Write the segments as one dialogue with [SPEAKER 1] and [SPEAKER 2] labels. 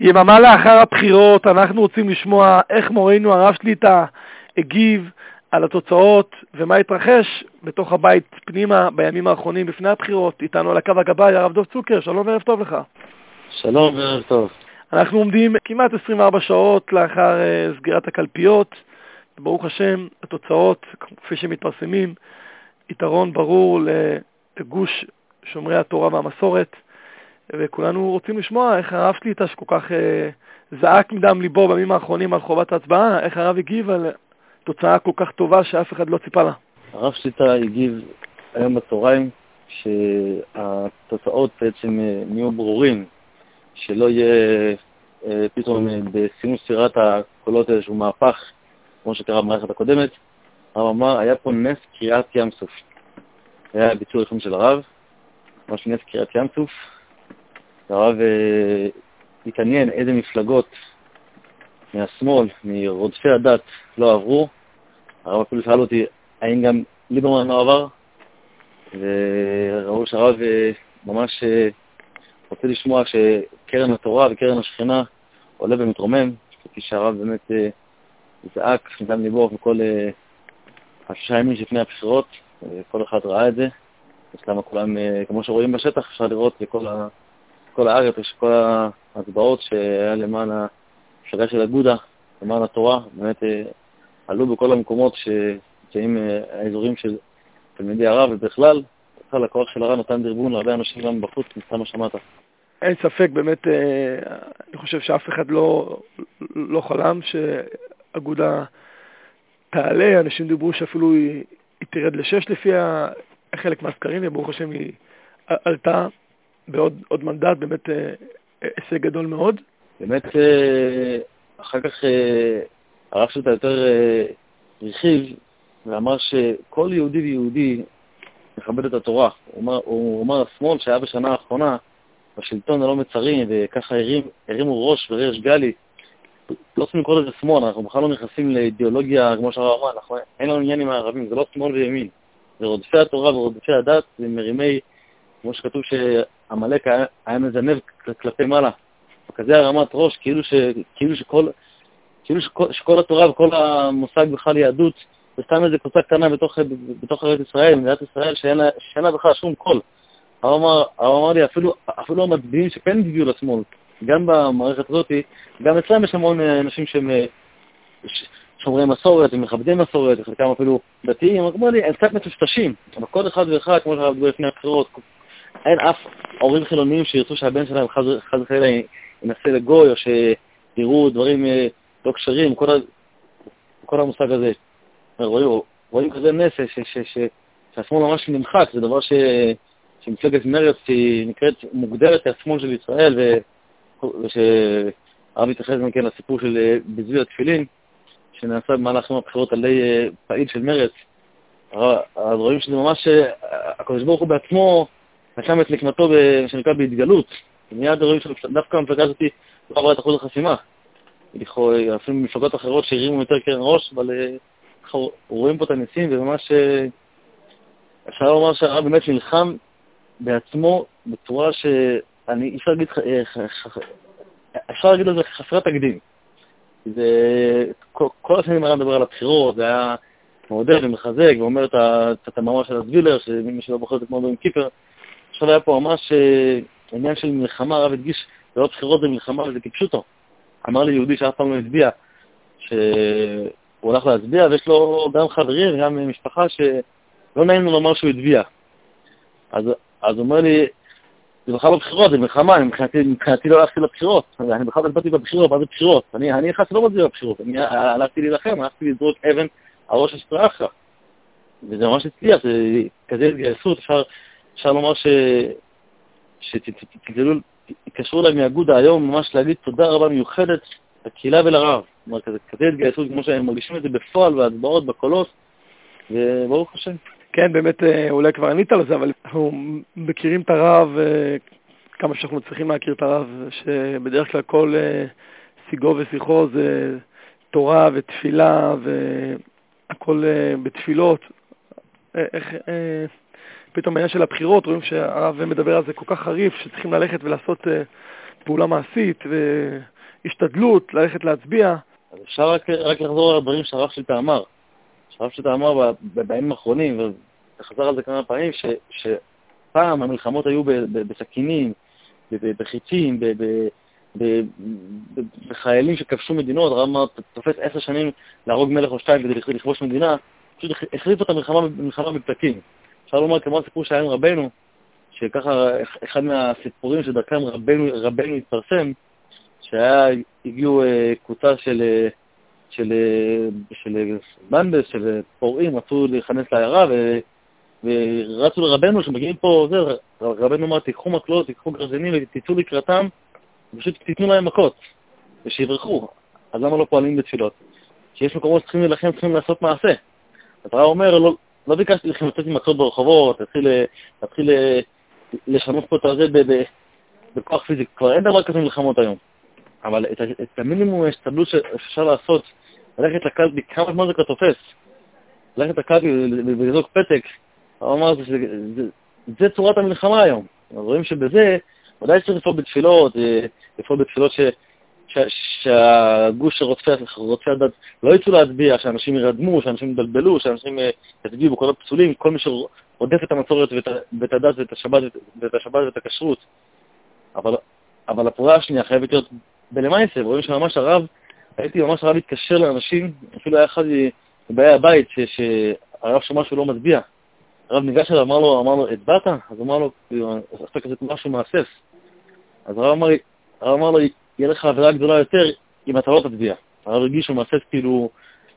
[SPEAKER 1] יממה לאחר הבחירות אנחנו רוצים לשמוע איך מורנו הרב שליטה הגיב על התוצאות ומה התרחש בתוך הבית פנימה בימים האחרונים לפני הבחירות. איתנו על הקו הגבאי הרב דב צוקר, שלום וערב טוב לך.
[SPEAKER 2] שלום וערב טוב.
[SPEAKER 1] אנחנו עומדים כמעט 24 שעות לאחר uh, סגירת הקלפיות, וברוך השם, התוצאות, כפי שמתפרסמים, יתרון ברור לגוש שומרי התורה והמסורת. וכולנו רוצים לשמוע איך הרב שליטה שכל כך אה, זעק מדם ליבו בימים האחרונים על חובת ההצבעה, איך הרב הגיב על תוצאה כל כך טובה שאף אחד לא ציפה לה.
[SPEAKER 2] הרב שליטה הגיב היום בצהריים שהתוצאות בעצם אה, נהיו ברורים, שלא יהיה אה, פתאום בסיום ספירת הקולות איזשהו מהפך, כמו שקרה במערכת הקודמת. הרב אמר, היה פה נס קריאת ים סוף. היה ביצוע ראשון של הרב, ממש נס קריאת ים סוף, הרב אה, התעניין איזה מפלגות מהשמאל, מרודפי הדת, לא עברו. הרב אפילו שאל אותי, האם גם ליברמן לא עבר? וראו שהרב אה, ממש אה, רוצה לשמוע שקרן התורה וקרן השכינה עולה ומתרומם, כפי שהרב באמת זעק מדם ליבו בכל השישה ימים שלפני הבחירות, כל אחד ראה את זה. יש למה כולם, כמו שרואים בשטח, אפשר לראות בכל ה... כל הארץ, יש כל ההצבעות שהיה למען המפלגה של אגודה, למען התורה, באמת אה, עלו בכל המקומות שנמצאים אה, האזורים של תלמידי הרב, ובכלל, בכלל הכוח של הרב נתן דרבון להרבה אנשים גם בחוץ, מה שמעת.
[SPEAKER 1] אין ספק, באמת, אה, אני חושב שאף אחד לא, לא חלם שאגודה תעלה, אנשים דיברו שאפילו היא, היא תרד לשש לפי חלק מהסקרים, וברוך השם היא עלתה. בעוד מנדט, באמת אה, הישג גדול מאוד.
[SPEAKER 2] באמת, אה, אחר כך אה, הרב שלטה יותר הרחיב ואמר שכל יהודי ויהודי מכבד את התורה. הוא אמר, השמאל שהיה בשנה האחרונה בשלטון הלא מצרים, וככה הרים, הרימו ראש וריש גלי. לא צריכים לקרוא לזה שמאל, אנחנו בכלל לא נכנסים לאידיאולוגיה, כמו שהרב אמר, אנחנו, אין לנו עניין עם הערבים, זה לא שמאל וימין. זה רודפי התורה ורודפי הדת, זה מרימי, כמו שכתוב עמלק היה, מזנב כלפי מעלה. כזה הרמת ראש, כאילו, ש, כאילו, שכל, כאילו שכל, שכל התורה וכל המושג בכלל יהדות זה סתם איזה קבוצה קטנה בתוך, בתוך ארץ ישראל, מדינת ישראל, שאין לה בכלל שום קול. הרב אמר, אמר לי, אפילו, אפילו המצביעים שכן הגיעו לשמאל, גם במערכת הזאת, גם אצלם יש המון אנשים שהם שומרי מסורת ומכבדי מסורת, וחלקם אפילו דתיים, אמרו לי, הם קצת מטושטשים, אבל כל אחד ואחד, כמו שהרב דיבר לפני הבחירות, אין אף הורים חילוניים שירצו שהבן שלהם חס וחלילה ינסה לגוי, או שיראו דברים אה, לא כשרים, כל, כל המושג הזה. רואים, רואים כזה נס שהשמאל ממש נמחק, זה דבר ש, שמפלגת מרצ היא נקראת, מוגדרת השמאל של ישראל, ושהרב התייחס כן לסיפור של אה, ביזוי התפילין, שנעשה במהלך יום הבחירות על אה, פעיל של מרצ. אז רואים שזה ממש, הקדוש ברוך הוא בעצמו רשם את נקמתו, מה שנקרא, בהתגלות. מיד רואים שדווקא המפלגה הזאת לא עברה את אחוז החסימה. אפילו מפלגות אחרות שהרימו יותר קרן ראש, אבל אה, רואים פה את הניסים, וממש אה, אפשר לומר שהרב באמת נלחם בעצמו בצורה שאני, אפשר להגיד, אה, אפשר להגיד לזה חסרת תקדים. זה, כל, השנים הרב מדבר על הבחירות, זה היה מעודד ומחזק, ואומר את המאמר של הזבילר, שמי שלא בוחר את זה כמו עם קיפר, עכשיו היה פה ממש עניין של מלחמה, הרב הדגיש, זה לא בחירות זה מלחמה, וזה כפשוטו. אמר לי יהודי שאף פעם לא הצביע, שהוא הולך להצביע, ויש לו גם חברים וגם משפחה שלא נעים לו לומר שהוא הצביע. אז, הוא אומר לי, זה בכלל לא בחירות, זה מלחמה, מבחינתי, לא הלכתי לבחירות. אני בכלל לא באתי בבחירות, מה זה בחירות? אני, אני לא מצביע בבחירות, אני הלכתי להילחם, הלכתי לזרוק אבן על ראש אסטראחה. וזה ממש הצליח, זה כזה התגייסות, אפשר... אפשר לומר ש... שתתקשרו אליי מאגודה היום, ממש להגיד תודה רבה מיוחדת לקהילה ולרב. כלומר, כזה, כזה התגייסות, כמו שהם מרגישים את זה בפועל, בהצבעות, בקולות, וברוך השם.
[SPEAKER 1] כן, באמת, אה, אולי כבר ענית על זה, אבל אנחנו מכירים את הרב, אה, כמה שאנחנו צריכים להכיר את הרב, שבדרך כלל כל אה, שיגו ושיחו זה תורה ותפילה, והכל בתפילות. איך, פתאום בעניין של הבחירות רואים שהרב מדבר על זה כל כך חריף, שצריכים ללכת ולעשות uh, פעולה מעשית והשתדלות ללכת להצביע.
[SPEAKER 2] אז אפשר רק, רק לחזור על הדברים שהרב שליטה אמר. שהרב שליטה אמר בימים האחרונים, וחזר על זה כמה פעמים, ש, שפעם המלחמות היו בסכינים, בחיצים, בחיילים שכבשו מדינות, הרב אמר, תופס עשר שנים להרוג מלך או שתיים כדי לכבוש מדינה, פשוט החליף את המלחמה בפתקים. אפשר לומר כמו הסיפור שהיה עם רבנו, שככה אחד מהסיפורים שדרכם רבנו, רבנו התפרסם, שהיה, הגיעו אה, קבוצה של, אה, של, אה, של בנדס, של פורעים, רצו להיכנס לעיירה ורצו לרבנו שמגיעים פה, זה, רבנו אמר, תיקחו מקלות, תיקחו גרזינים ותצאו לקראתם, ופשוט תיתנו להם מכות, ושיברחו. אז למה לא פועלים בתפילות? שיש מקומות שצריכים להילחם, צריכים לעשות מעשה. התורה אומר, לא, לא ביקשתי לכם לצאת עם מכות ברחובות, להתחיל, להתחיל לשנות פה את הזה בכוח פיזי, כבר אין דבר כזה מלחמות היום. אבל את, את המינימום ההשתדלות שאפשר לעשות, ללכת לקלפי, כמה זמן זה כבר תופס? ללכת לקלפי ולזרוק פתק, הוא אמר, זה, זה, זה צורת המלחמה היום. אנחנו רואים שבזה, ודאי צריך לפעול בתפילות, אה, לפעול בתפילות ש, שהגוש רודפי הדת לא יצאו להצביע, שאנשים ירדמו, שאנשים יבלבלו, שאנשים אה, יצביעו בכל הפסולים, כל מי שרודף את המסורת ואת, הדת ואת השבת, ואת הכשרות. אבל, אבל הפעולה השנייה חייבת להיות בלמייסה, רואים שממש הרב, הייתי ממש הרב מתקשר לאנשים, אפילו היה אחד מבאי הבית, שהרב שמע שהוא לא מצביע. הרב ניגש אליו, אמר לו, אמר לו, הצבעת? אז הוא אמר לו, עשה כזה משהו מאסף. אז הרב אמר, הרב אמר לו, יהיה לך עבירה גדולה יותר אם אתה לא תצביע. הרב הרגיש שהוא מאסף כאילו,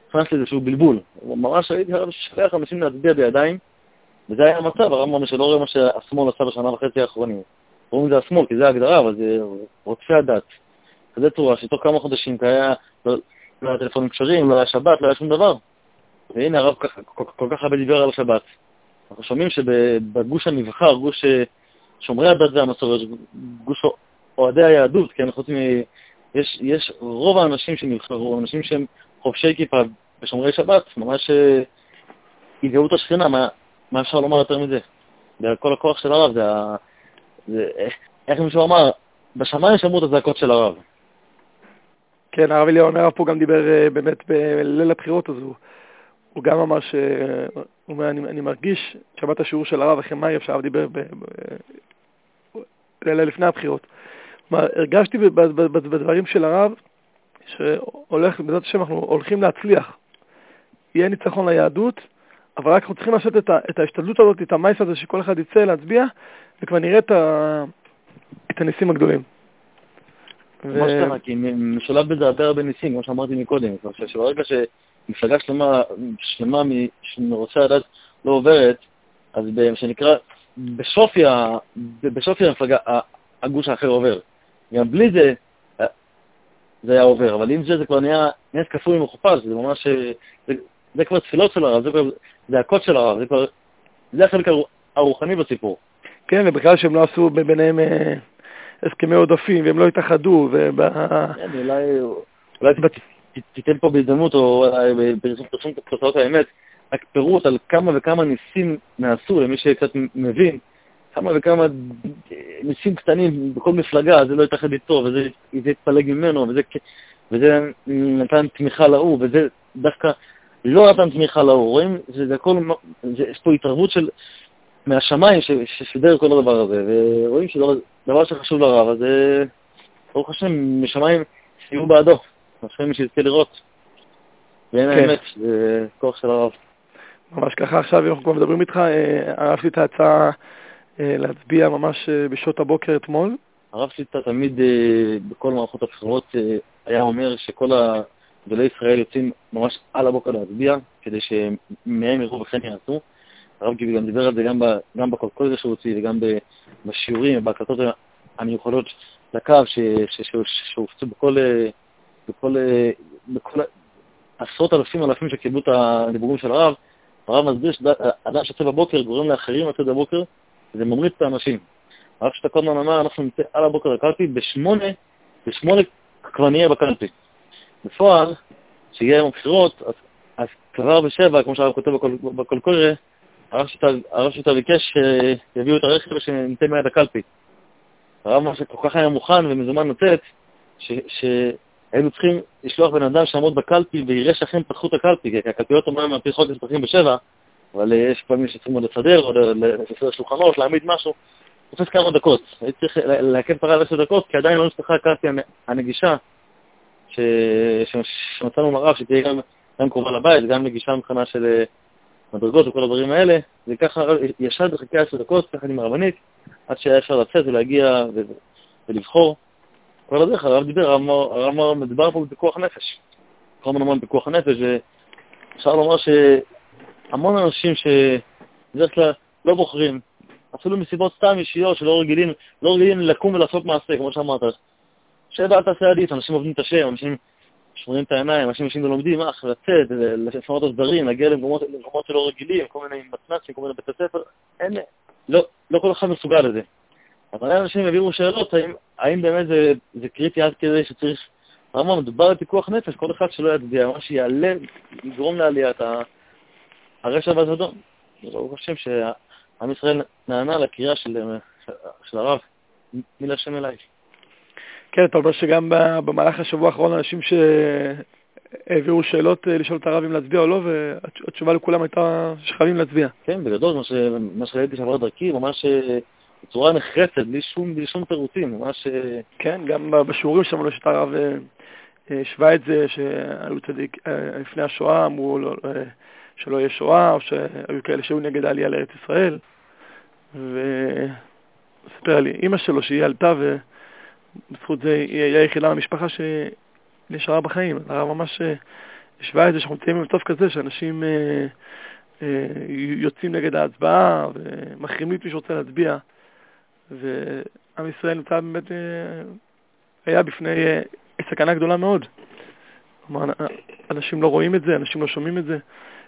[SPEAKER 2] נכנס לאיזשהו בלבול. ממש הייתי הרב ששלח אנשים להצביע בידיים, וזה היה המצב, הרב אמר שלא רואה מה שהשמאל עשה בשנה וחצי האחרונים. קוראים לזה השמאל, כי זה ההגדרה, אבל זה רוצפי הדת. כזה צורה, שתוך כמה חודשים היה, לא, לא היה טלפונים כשרים, לא היה שבת, לא היה שום דבר. והנה הרב כל, כל כך הרבה דיבר על השבת. אנחנו שומעים שבגוש הנבחר, גוש אה, שומרי הדת והמסורת, גוש אוהדי היהדות, כן, חוץ מ... יש, יש רוב האנשים שנבחרו, אנשים שהם חובשי כיפה ושומרי שבת, ממש יגאו אה, את השכינה, מה, מה אפשר לומר יותר מזה? זה כל הכוח של הרב, זה, זה איך מישהו אמר, בשמיים שמעו את הזעקות של הרב.
[SPEAKER 1] כן, הרב אליהו אומר פה גם דיבר אה, באמת בליל הבחירות, אז הוא, הוא גם אמר ש... הוא אומר, אני, אני מרגיש, שמעת השיעור של הרב אחרי מאייב, שהרב דיבר ב, ב, לילה לפני הבחירות. כלומר, הרגשתי בדברים של הרב, שהולך, בעזרת השם אנחנו הולכים להצליח. יהיה ניצחון ליהדות, אבל רק אנחנו צריכים לעשות את, ה, את ההשתדלות הזאת, את המייס הזה, שכל אחד יצא להצביע, וכבר נראה את, ה, את הניסים הגדולים.
[SPEAKER 2] כמו שאתה כי משולב בזה הרבה הרבה ניסים, כמו שאמרתי מקודם. שברגע שמפלגה שלמה, שלמה מרוצי הדת לא עוברת, אז מה שנקרא, בשופי, בשופי המפלגה, הגוש האחר עובר. גם בלי זה, זה היה עובר. אבל עם זה זה כבר נהיה נס כפוי ומכופל, זה ממש, זה, זה כבר תפילות של הרב, זה כבר זעקות של הרב, זה כבר, זה החלק הרוחני בסיפור.
[SPEAKER 1] כן, ובכלל שהם לא עשו ביניהם... אה, הסכמי עודפים, והם לא התאחדו, וב...
[SPEAKER 2] כן, אולי תיתן פה בהזדמנות, או בפרסום תוצאות האמת, רק פירוט על כמה וכמה ניסים נעשו, למי שקצת מבין, כמה וכמה ניסים קטנים בכל מפלגה, זה לא יתאחד איתו, וזה יתפלג ממנו, וזה, וזה נתן תמיכה להוא, וזה דווקא לא נתן תמיכה להוא. רואים, זה הכל, יש פה התערבות של מהשמיים שסידר כל הדבר הזה, ורואים שזה דבר שחשוב לרב, אז אה, ברוך השם, משמיים סייעו בעדו, השם שיזכה לראות. ואין כן. האמת, זה כוח של הרב.
[SPEAKER 1] ממש ככה, עכשיו אנחנו כבר מדברים איתך, אה, הרב שלי את ההצעה אה, להצביע ממש בשעות הבוקר אתמול.
[SPEAKER 2] הרב שליטה תמיד בכל מערכות הבחירות היה אומר שכל גדולי ישראל יוצאים ממש על הבוקר להצביע, כדי שמהם יראו וכן יעשו. הרב גיבי גם דיבר על זה גם, גם בקולקול שהוא הוציא וגם בשיעורים ובהקלטות המיוחדות לקו שהופצו בכל, בכל, בכל עשרות אלפים אלפים שקיבלו את הדיבורים של הרב. הרב מסביר שאדם שיוצא בבוקר גורם לאחרים לצאת בבוקר, וזה ממריץ את האנשים. הרב שטקודמן אמר, אנחנו נצא על הבוקר לקלפי, בשמונה, בשמונה כבר נהיה בקלפי. בפועל, כשיהיה יום הבחירות, אז, אז כבר בשבע, כמו שהרב כותב בקולקוריה, הרב שטה ביקש שיביאו את הרכב ושניתן מיד הקלפי. הרב אמר שכל כך היה מוכן ומזומן לתת, שהיינו צריכים לשלוח בן אדם שיעמוד בקלפי ויראה שאכן פתחו את הקלפי, כי הקלפיות אומנם על פי חוק פתחים בשבע, אבל יש פעמים שצריכים עוד לסדר, או לסדר שולחנות, להעמיד משהו. תופס כמה דקות. הייתי צריך לעכב פרה לעשר דקות, כי עדיין לא נפתחה הקלפי הנגישה שמצאנו לרב, שתהיה גם, גם קרובה לבית, גם נגישה מבחינה של אה, מדרגות וכל הדברים האלה, וככה ישב וחכה עשר דקות, יחד עם הרבנית, עד שהיה אפשר לצאת ולהגיע ולבחור. כל הדרך, הרב דיבר, הרב אמר, מדובר פה בפיקוח נפש. כל המון פיקוח נפש, ואפשר לומר שהמון אנשים שבדרך כלל לא בוחרים, אפילו מסיבות סתם אישיות שלא רגילים, לא רגילים לקום ולעשות מעשה, כמו שאמרת. שבע אל תעשה עדיף, אנשים עובדים את השם, אנשים שומרים את העיניים, אנשים יושבים ולומדים, אך, לצאת, לפנות הסדרים, להגיע למקומות, למקומות שלא רגילים, כל מיני מתנ"סים, כל מיני בית הספר, אין, לא, לא כל אחד מסוגל לזה. אבל אנשים העבירו שאלות, האם, האם באמת זה, זה קריטי עד כדי שצריך, למה מדובר על פיקוח נפש, כל אחד שלא יצביע, מה שיעלה, יגרום לעליית הרשע והזדון. ברוך השם שעם ישראל נענה לקריאה של, של הרב, מי להשם אליי.
[SPEAKER 1] כן, אתה אומר שגם במהלך השבוע האחרון אנשים שהעבירו שאלות אה, לשאול את הרב אם להצביע או לא, והתשובה לכולם הייתה שחייבים להצביע.
[SPEAKER 2] כן, בגדול, מה שראיתי שעבר דרכי, ממש אה, בצורה נחרצת, בלי שום, בלי שום תירוצים, ממש... אה,
[SPEAKER 1] כן, גם בשיעורים שמענו שאת הרב השווה את זה, שהיו צדיק לפני השואה, אמרו לו שלא יהיה שואה, או שהיו כאלה שהיו נגד העלייה לארץ ישראל. וסיפר לי, אימא שלו שהיא עלתה ו... בזכות זה היא הייתה היחידה במשפחה שנשארה בחיים. הרב ממש אה, השווה את זה שאנחנו נמצאים במצב כזה, שאנשים אה, אה, יוצאים נגד ההצבעה ומחרימים את מי שרוצה להצביע, ועם ישראל נמצא באמת, אה, היה בפני אה, סכנה גדולה מאוד. כלומר, אנשים לא רואים את זה, אנשים לא שומעים את זה,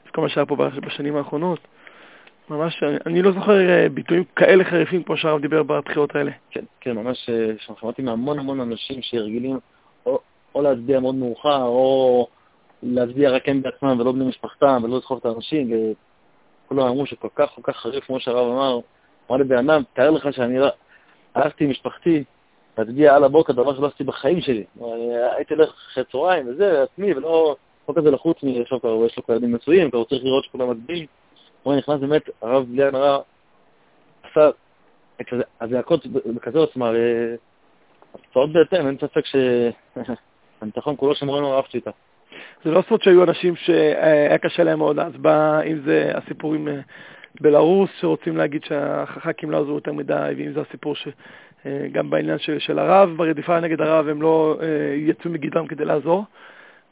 [SPEAKER 1] זה כל מה שהיה פה בשנים האחרונות. ממש, אני לא זוכר אה, ביטויים כאלה חריפים כמו שהרב דיבר בבחירות האלה.
[SPEAKER 2] כן, כן, ממש אה, שמעתי מהמון המון אנשים שרגילים או, או להצביע מאוד מאוחר, או להצביע רק הם בעצמם ולא בני משפחתם, ולא לדחוף את האנשים, וכולם אמרו שכל כך כל כך חריף, כמו שהרב אמר, אמר לי בן אדם, תאר לך שאני לא- הלכתי עם משפחתי להצביע על הבוקר, דבר שלא עשיתי בחיים שלי. הייתי הולך אחרי צהריים וזה, עצמי, ולא לא כזה לחוץ מעכשיו כבר, יש לו כבר ילדים מצויים, כבר צריך לראות שכולם מצביעים. הוא נכנס באמת, הרב בלי עין עשה את הזעקות בכזה עוצמה, התוצאות בהתאם, אין ספק שהניצחון כולו שמרנו הרב שליטה.
[SPEAKER 1] זה לא סוד שהיו אנשים שהיה קשה להם מאוד ההצבעה, אם זה הסיפור עם אה, בלרוס, שרוצים להגיד שהח"כים לא עזרו יותר מדי, ואם זה הסיפור שגם אה, בעניין של, של הרב, ברדיפה נגד הרב הם לא אה, יצאו מגדרם כדי לעזור,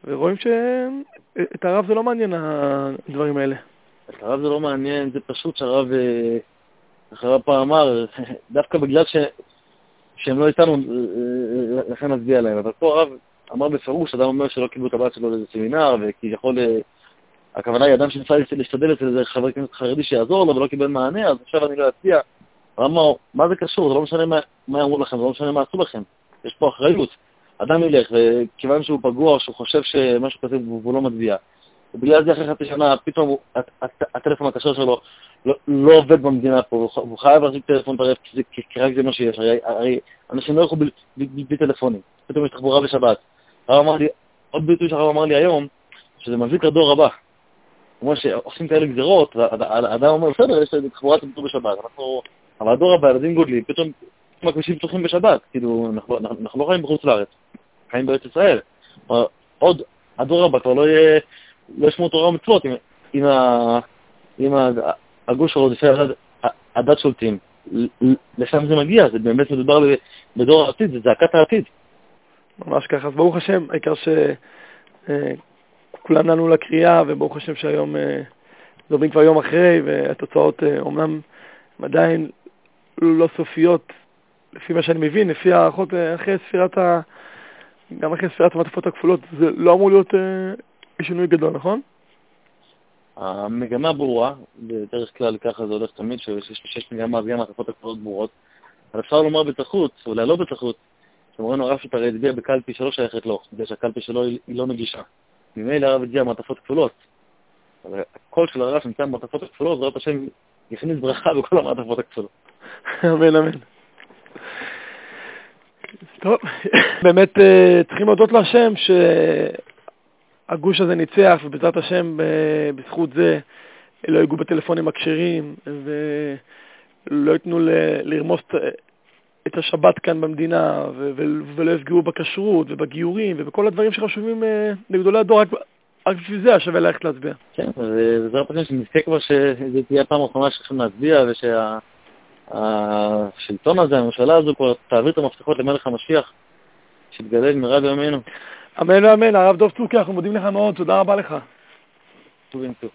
[SPEAKER 1] ורואים שאת הרב זה לא מעניין הדברים האלה.
[SPEAKER 2] את הרב זה לא מעניין, זה פשוט שהרב, איך הרב פעם אמר, דווקא בגלל ש, שהם לא איתנו, לכן נצביע להם. אבל פה הרב אמר בפירוש, אדם אומר שלא קיבלו את הבת שלו לאיזה סמינר, וכביכול, אה, הכוונה היא אדם שניסה להשתדל אצל איזה חבר כנסת חרדי שיעזור לו ולא קיבל מענה, אז עכשיו אני לא אצביע. הרב אמר, מה זה קשור? זה לא משנה מה, מה אמרו לכם, זה לא משנה מה עשו לכם. יש פה אחריות. אדם ילך, וכיוון שהוא פגוע שהוא חושב שמשהו כזה והוא לא מצביע, ובגלל זה אחרי חצי שנה פתאום הטלפון הכשר שלו לא, לא עובד במדינה פה, הוא חייב להחזיק טלפון טרף, כי רק זה מה שיש, הרי, הרי אנשים לא ילכו בלי טלפונים, פתאום יש תחבורה בשבת. הרב אמר לי, עוד ביטוי שהרב אמר לי היום, שזה מזיק לדור הבא. אומר שעושים כאלה גזירות, והאדם אומר, בסדר, יש תחבורה ציבורית בשבת, אנחנו, אבל הדור הבא, ילדים גודלים, פתאום הכבישים פתוחים בשבת, כאילו, אנחנו, לא חיים בחוץ לארץ, חיים בארץ ישראל. עוד, הדור הבא כבר לא יהיה... לא ישמעו תורה ומצוות אם, אם, אם הגוש רודפי הדת שולטים. לשם זה מגיע, זה באמת מדובר בדור העתיד, זה זעקת העתיד.
[SPEAKER 1] ממש ככה, אז ברוך השם, העיקר שכולם אה, נענו לקריאה, וברוך השם שהיום מדברים אה, כבר יום אחרי, והתוצאות אומנם אה, עדיין לא סופיות, לפי מה שאני מבין, לפי הערכות אחרי ספירת ה... גם אחרי ספירת המעטפות הכפולות, זה לא אמור להיות שינוי גדול, נכון?
[SPEAKER 2] המגמה ברורה, בדרך כלל ככה זה הולך תמיד, שיש מגמה אז גם ההתקפות הקבועות ברורות. אבל אפשר לומר בתחרות, אולי לא בתחרות, שאומרים הרב הרי הצביע בקלפי שלא שייכת לו, בגלל שהקלפי שלו היא לא נגישה. ממילא הרב הצביע מעטפות כפולות. אבל הקול של הרב שנמצא במעטפות הכפולות, בעזרת השם יכניס ברכה בכל המעטפות הכפולות.
[SPEAKER 1] אמן, אמן. טוב, באמת אה, צריכים להודות להשם שהגוש הזה ניצח, ובעזרת השם, אה, בזכות זה, לא ייגעו בטלפונים הכשרים, ולא ייתנו לרמוס את השבת כאן במדינה, ולא יפגעו בכשרות ובגיורים ובכל הדברים שחשובים אה, לגדולי הדור, רק, בשביל זה השווה ללכת להצביע.
[SPEAKER 2] כן, ובעזרת השם שנזכה כבר שזו תהיה הפעם האחרונה שהולכים להצביע, ושהשלטון הזה, הממשלה הזו, כבר תעביר את המפתחות למלך המשיח, שיתגלה במהרה בימינו.
[SPEAKER 1] אמן ואמן, הרב דב צוקי, אנחנו מודים לך מאוד, תודה רבה לך.
[SPEAKER 2] טובים טוב.